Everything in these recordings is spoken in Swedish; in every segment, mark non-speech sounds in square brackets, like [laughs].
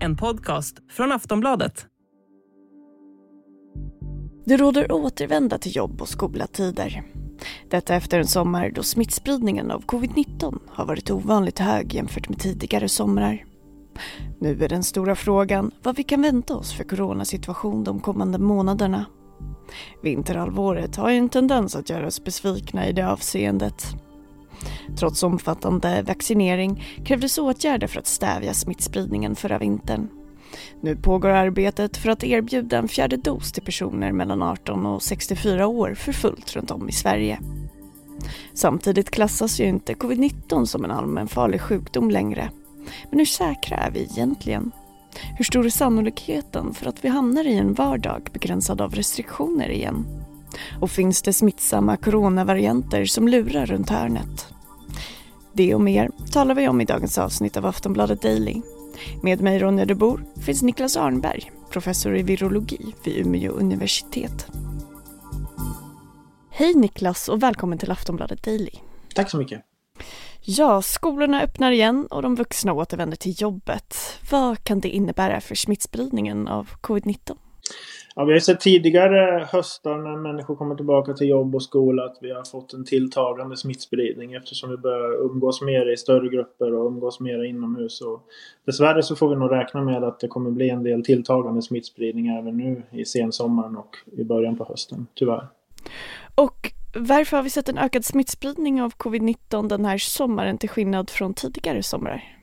En podcast från Aftonbladet. Det råder återvända till jobb och skolatider. Detta efter en sommar då smittspridningen av covid-19 har varit ovanligt hög jämfört med tidigare somrar. Nu är den stora frågan vad vi kan vänta oss för coronasituation de kommande månaderna. Vinterhalvåret har ju en tendens att göra oss besvikna i det avseendet. Trots omfattande vaccinering krävdes åtgärder för att stävja smittspridningen förra vintern. Nu pågår arbetet för att erbjuda en fjärde dos till personer mellan 18 och 64 år för fullt runt om i Sverige. Samtidigt klassas ju inte covid-19 som en allmänfarlig sjukdom längre. Men hur säkra är vi egentligen? Hur stor är sannolikheten för att vi hamnar i en vardag begränsad av restriktioner igen? Och finns det smittsamma coronavarianter som lurar runt hörnet? Det och mer talar vi om i dagens avsnitt av Aftonbladet Daily. Med mig Ronja de Bor finns Niklas Arnberg, professor i virologi vid Umeå universitet. Hej Niklas och välkommen till Aftonbladet Daily. Tack så mycket. Ja, skolorna öppnar igen och de vuxna återvänder till jobbet. Vad kan det innebära för smittspridningen av covid-19? Ja, vi har sett tidigare höstar när människor kommer tillbaka till jobb och skola att vi har fått en tilltagande smittspridning eftersom vi börjar umgås mer i större grupper och umgås mer inomhus. Och dessvärre så får vi nog räkna med att det kommer bli en del tilltagande smittspridning även nu i sensommaren och i början på hösten, tyvärr. Och varför har vi sett en ökad smittspridning av covid-19 den här sommaren till skillnad från tidigare somrar?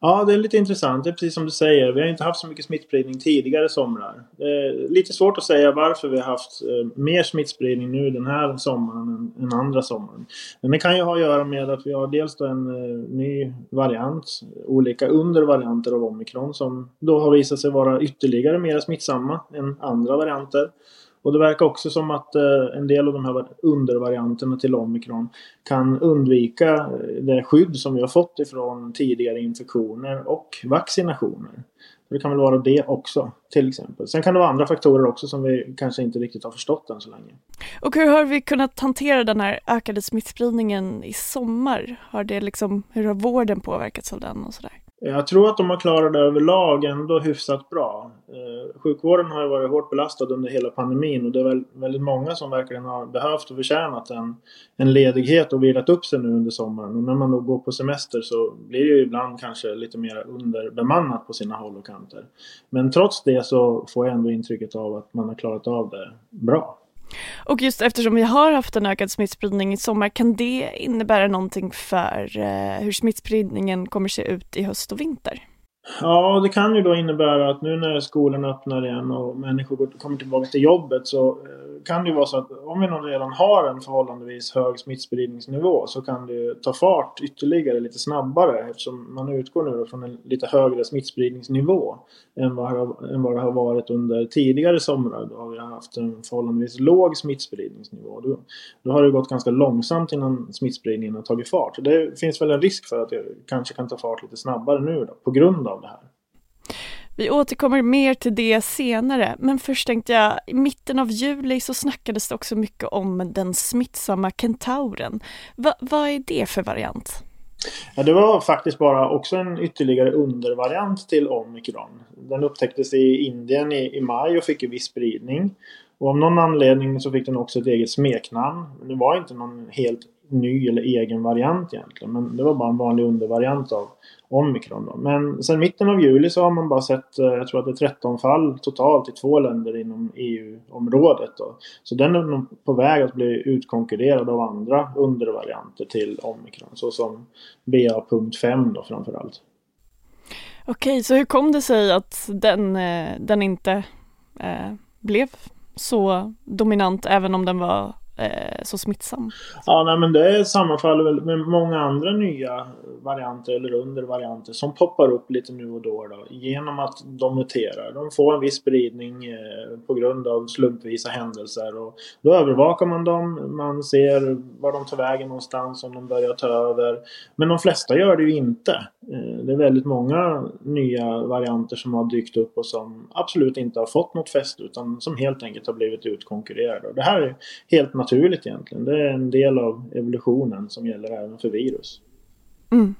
Ja, det är lite intressant. Det är precis som du säger. Vi har inte haft så mycket smittspridning tidigare somrar. Det är lite svårt att säga varför vi har haft eh, mer smittspridning nu den här sommaren än, andra sommaren. Men det kan ju ha att göra med att vi har dels en eh, ny variant, olika undervarianter av omikron som då har visat sig vara ytterligare mer smittsamma än andra varianter. Och det verkar också som att eh, en del av de här undervarianterna till omikron kan undvika eh, det skydd som vi har fått ifrån tidigare infektioner och vaccinationer. Det kan väl vara det också till exempel. Sen kan det vara andra faktorer också som vi kanske inte riktigt har förstått än så länge. Och hur har vi kunnat hantera den här ökade smittspridningen i sommar? Har det liksom, hur har vården påverkats av den och sådär? Jag tror att de har klarat det överlag ändå hyfsat bra. Eh, sjukvården har ju varit hårt belastad under hela pandemin och det är väl väldigt många som verkligen har behövt och förtjänat en, en ledighet och vilat upp sig nu under sommaren. Och när man då går på semester så blir det ju ibland kanske lite mer underbemannat på sina håll och kanter. Men trots det så får jag ändå intrycket av att man har klarat av det bra. Och just eftersom vi har haft en ökad smittspridning i sommar, kan det innebära någonting för eh, hur smittspridningen kommer se ut i höst och vinter? Ja, det kan ju då innebära att nu när skolan öppnar igen och människor kommer tillbaka till jobbet så eh, kan det ju vara så att om vi nog redan har en förhållandevis hög smittspridningsnivå så kan det ta fart ytterligare lite snabbare eftersom man utgår nu från en lite högre smittspridningsnivå än vad, än vad det har varit under tidigare somrar då har vi haft en förhållandevis låg smittspridningsnivå. Då, då har det gått ganska långsamt innan smittspridningen har tagit fart. Det finns väl en risk för att det kanske kan ta fart lite snabbare nu då, på grund av det här. Vi återkommer mer till det senare, men först tänkte jag, i mitten av juli så snackades det också mycket om den smittsamma kentauren. Va, vad är det för variant? Ja, det var faktiskt bara också en ytterligare undervariant till omikron. Den upptäcktes i Indien i, i maj och fick en viss spridning. Och av någon anledning så fick den också ett eget smeknamn. Det var inte någon helt ny eller egen variant egentligen. Men det var bara en vanlig undervariant av omikron. Då. Men sedan mitten av juli så har man bara sett, eh, jag tror att det är 13 fall totalt i två länder inom EU-området. Då. Så den är nog på väg att bli utkonkurrerad av andra undervarianter till omikron. Såsom BA.5 då framförallt. Okej, så hur kom det sig att den, eh, den inte eh, blev så dominant även om den var eh, så smittsam? Ja, nej, men det sammanfaller väl med många andra nya varianter eller undervarianter som poppar upp lite nu och då, då genom att de muterar. De får en viss spridning eh, på grund av slumpvisa händelser och då övervakar man dem. Man ser var de tar vägen någonstans, om de börjar ta över. Men de flesta gör det ju inte. Eh, det är väldigt många nya varianter som har dykt upp och som absolut inte har fått något fäste utan som helt enkelt har blivit utkonkurrerade. Och det här är helt naturligt egentligen. Det är en del av evolutionen som gäller även för virus. Mm.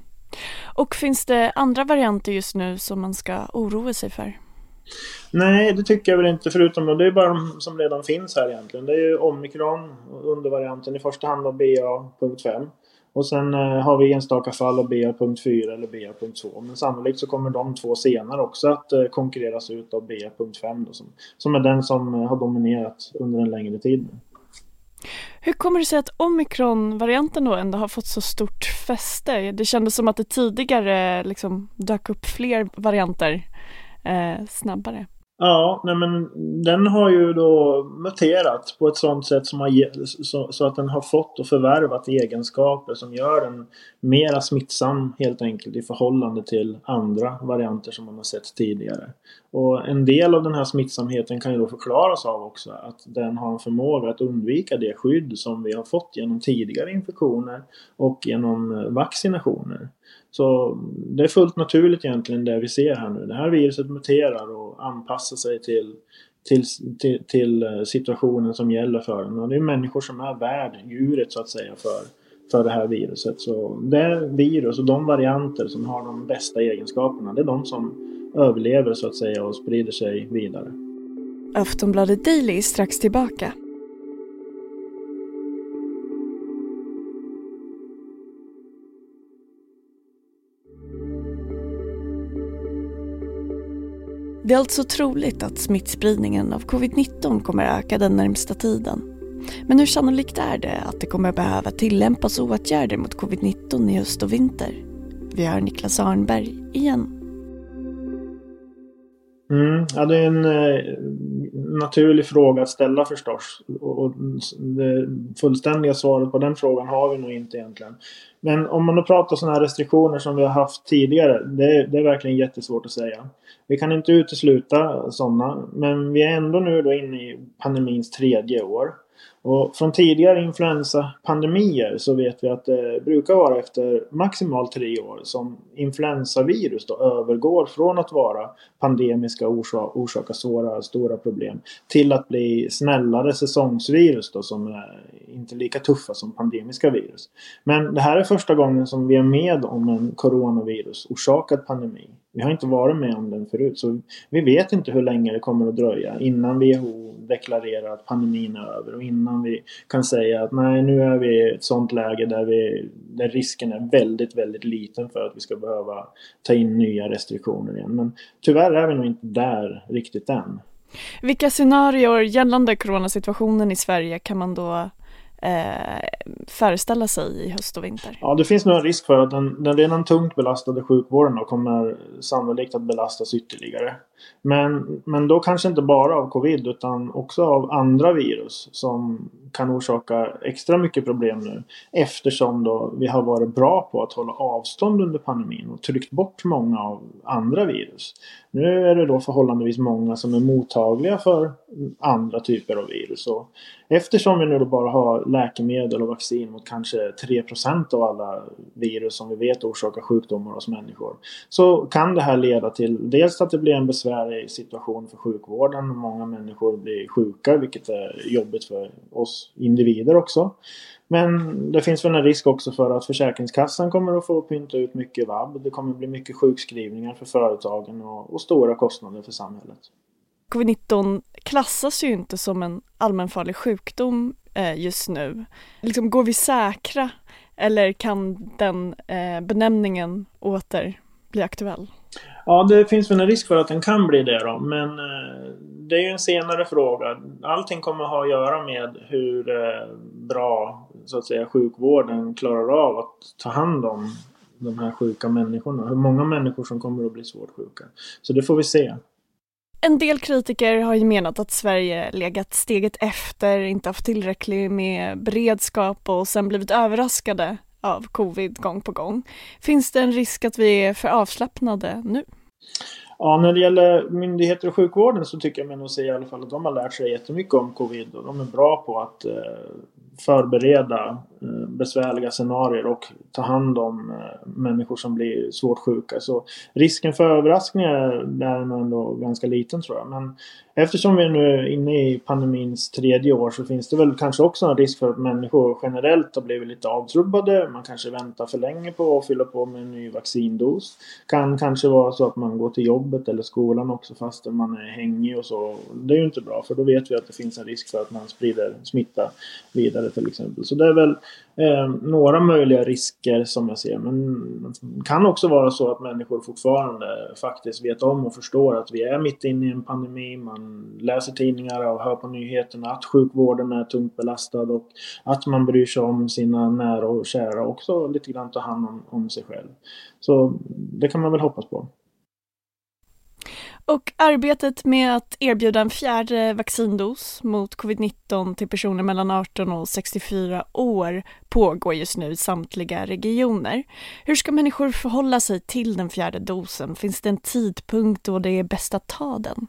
Och finns det andra varianter just nu som man ska oroa sig för? Nej, det tycker jag väl inte. Förutom det är bara de som redan finns här egentligen. Det är ju omikron, undervarianten i första hand av BA.5. Och sen eh, har vi enstaka fall av BA.4 eller BA.2. Men sannolikt så kommer de två senare också att eh, konkurreras ut av BA.5 då, som, som är den som eh, har dominerat under en längre tid. Hur kommer det sig att omikron-varianten då ändå har fått så stort fäste? Det kändes som att det tidigare liksom dök upp fler varianter eh, snabbare. Ja, nej men den har ju då muterat på ett sånt sätt som har så, så, att den har fått och förvärvat egenskaper som gör den mera smittsam helt enkelt i förhållande till andra varianter som man har sett tidigare. Och en del av den här smittsamheten kan ju då förklaras av också att den har en förmåga att undvika det skydd som vi har fått genom tidigare infektioner och genom eh, vaccinationer. Så det är fullt naturligt egentligen det vi ser här nu. Det här viruset muterar anpassa sig till, till, till, till eh, situationen som gäller för den. Och det är människor som är värd djuret så att säga för, för det här viruset. Så det virus och de varianter som har de bästa egenskaperna, det är de som överlever så att säga och sprider sig vidare. Aftonbladet Daily är strax tillbaka. Det är alltså troligt att smittspridningen av covid-19 kommer öka den närmsta tiden. Men hur sannolikt är det att det kommer behöva tillämpas åtgärder mot covid-19 i höst och vinter? Vi har Niklas Arnberg igen. Mm, ja, det är en eh, naturlig fråga att ställa förstås. Och, det fullständiga svaret på den frågan har vi nog inte egentligen. Men om man då pratar sådana här restriktioner som vi har haft tidigare. Det, det, är verkligen jättesvårt att säga. Vi kan inte utesluta sådana. Men vi är ändå nu då inne i pandemins tredje år. Och från tidigare influensapandemier så vet vi att det brukar vara efter maximalt tre år som influensavirus då övergår från att vara pandemiska och orsaka svåra, stora problem till att bli snällare säsongsvirus då som är inte lika tuffa som pandemiska virus. Men det här är första gången som vi är med om en coronavirus orsakad pandemi. Vi har inte varit med om den förut så vi vet inte hur länge det kommer att dröja innan WHO deklarerar att pandemin är över och innan vi kan säga att nej nu är vi i ett sånt läge där, vi, där risken är väldigt väldigt liten för att vi ska behöva ta in nya restriktioner igen. Men tyvärr är vi nog inte där riktigt än. Vilka scenarier gällande coronasituationen i Sverige kan man då eh, föreställa sig i höst och vinter? Ja, det finns nog en risk för att den, den redan tungt belastade sjukvården då kommer sannolikt att belastas ytterligare. Men, men då kanske inte bara av covid utan också av andra virus som kan orsaka extra mycket problem nu. Eftersom då vi har varit bra på att hålla avstånd under pandemin och tryckt bort många av andra virus. Nu är det då förhållandevis många som är mottagliga för andra typer av virus. Och eftersom vi nu då bara har läkemedel och vaccin mot kanske 3% av alla virus som vi vet orsakar sjukdomar hos människor. Så kan det här leda till dels att det blir en besvärlig situation för sjukvården. Många människor blir sjuka vilket är jobbigt för oss individer också. Men det finns väl en risk också för att Försäkringskassan kommer att få pynta ut mycket vab. Det kommer bli mycket sjukskrivningar för företagen och, och stora kostnader för samhället. Covid-19 klassas ju inte som en allmänfarlig sjukdom eh, just nu. Liksom, går vi säkra eller kan den eh, benämningen åter bli aktuell? Ja, det finns väl en risk för att den kan bli det då. Men eh, det är ju en senare fråga. Allting kommer att ha att göra med hur eh, bra så att säga sjukvården klarar av att ta hand om de här sjuka människorna. Hur många människor som kommer att bli svårt sjuka. Så det får vi se. En del kritiker har ju menat att Sverige legat steget efter, inte haft tillräckligt med beredskap och sen blivit överraskade av covid gång på gång. Finns det en risk att vi är för avslappnade nu? Ja, när det gäller myndigheter och sjukvården så tycker jag mig nog se i alla fall att de har lärt sig jättemycket om covid och de är bra på att eh, förbereda eh, besvärliga scenarier och ta hand om eh, människor som blir svårt sjuka. Så risken för överraskningar är nog ändå ganska liten tror jag. Men eftersom vi nu är inne i pandemins tredje år så finns det väl kanske också en risk för att människor generellt har blivit lite avtrubbade. Man kanske väntar för länge på att fylla på med en ny vaccindos. Kan kanske vara så att man går till jobbet eller skolan också fastän man är hängig och så. Det är ju inte bra för då vet vi att det finns en risk för att man sprider smitta vidare till exempel. Så det är väl eh, några möjliga risker som jag ser. Men det kan också vara så att människor fortfarande faktiskt vet om och förstår att vi är mitt inne i en pandemi. Man läser tidningar och hör på nyheterna att sjukvården är tungt belastad och att man bryr sig om sina nära och kära också lite grann ta hand om, om sig själv. Så det kan man väl hoppas på. Och arbetet med att erbjuda en fjärde vaccindos mot covid-19 till personer mellan 18 och 64 år pågår just nu i samtliga regioner. Hur ska människor förhålla sig till den fjärde dosen? Finns det en tidpunkt då det är bäst att ta den?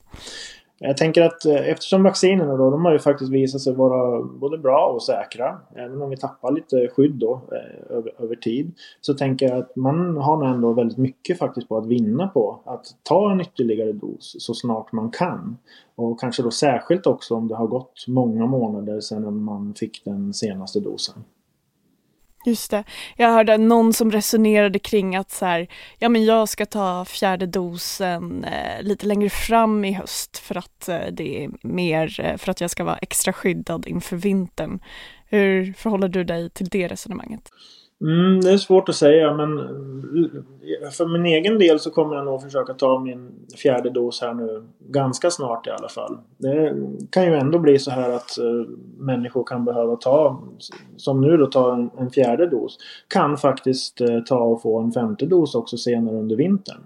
Jag tänker att eh, eftersom vaccinerna då, de har ju faktiskt visat sig vara både bra och säkra. Även om vi tappar lite skydd då eh, över, över, tid. Så tänker jag att man har nog ändå väldigt mycket faktiskt på att vinna på att ta en ytterligare dos så snart man kan. Och kanske då särskilt också om det har gått många månader sedan man fick den senaste dosen. Just det. Jag hörde någon som resonerade kring att så här, ja men jag ska ta fjärde dosen eh, lite längre fram i höst för att eh, det är mer, eh, för att jag ska vara extra skyddad inför vintern. Hur förhåller du dig till det resonemanget? Mm, det är svårt att säga men eh, för min egen del så kommer jag nog försöka ta min fjärde dos här nu ganska snart i alla fall. Det kan ju ändå bli så här att uh, människor kan behöva ta, som nu då, ta en, en fjärde dos. Kan faktiskt uh, ta och få en femte dos också senare under vintern.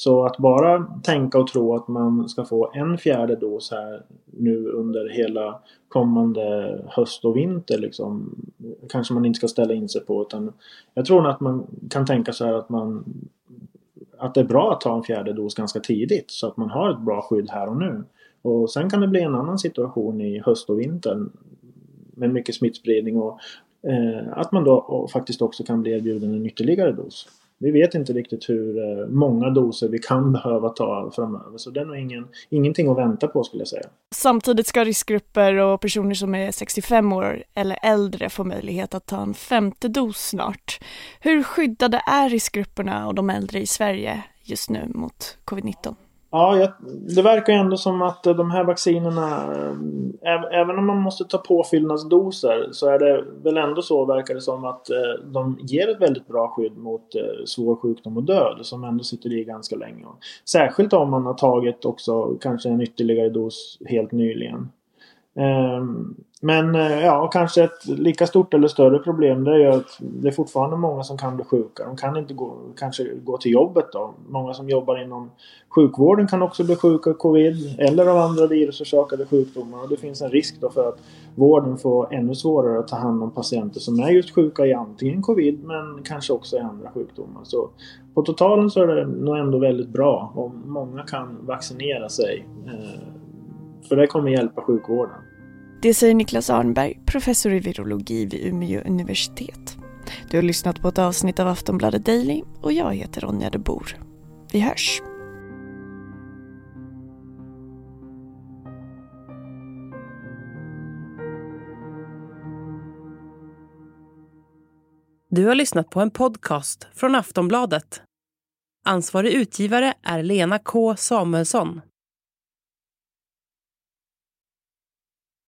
Så att bara tänka och tro att man ska få en fjärde dos här nu under hela kommande höst och vinter liksom, kanske man inte ska ställa in sig på. Utan jag tror att man kan tänka så här att man att det är bra att ta en fjärde dos ganska tidigt så att man har ett bra skydd här och nu. Och sen kan det bli en annan situation i höst och vinter med mycket smittspridning och eh, att man då faktiskt också kan bli erbjuden en ytterligare dos vi vet inte riktigt hur eh, många doser vi kan [laughs] behöva ta framöver. Så det är nog ingen, ingenting att vänta på skulle jag säga. Samtidigt ska riskgrupper och personer som är 65 år eller äldre få möjlighet att ta en femte dos snart. Hur skyddade är riskgrupperna och de äldre i Sverige just nu mot covid-19? Ja, jag, det verkar ju ändå som att eh, de här vaccinerna, eh, även om man måste ta påfyllnadsdoser, så är det väl ändå så, verkar det som, att eh, de ger ett väldigt bra skydd mot svår sjukdom och död, som ändå sitter i ganska länge. Särskilt om man har tagit också kanske en ytterligare dos helt nyligen. Ehm, men eh, ja, kanske ett lika stort eller större problem det är ju att det är fortfarande många som kan bli sjuka. De kan inte gå, kanske gå till jobbet då. Många som jobbar inom sjukvården kan också bli sjuka av covid eller av andra virusorsakade sjukdomar. Och det finns en risk då för att vården får ännu svårare att ta hand om patienter som är just sjuka i antingen covid men kanske också i andra sjukdomar. Så på totalen så är det nog ändå väldigt bra om många kan vaccinera sig. Eh, för det kommer hjälpa sjukvården. Det säger Niklas Arnberg, professor i virologi vid Umeå universitet. Du har lyssnat på ett avsnitt av Aftonbladet Daily och jag heter Ronja de Bor. Vi hörs! Du har lyssnat på en podcast från Aftonbladet. Ansvarig utgivare är Lena K Samuelsson.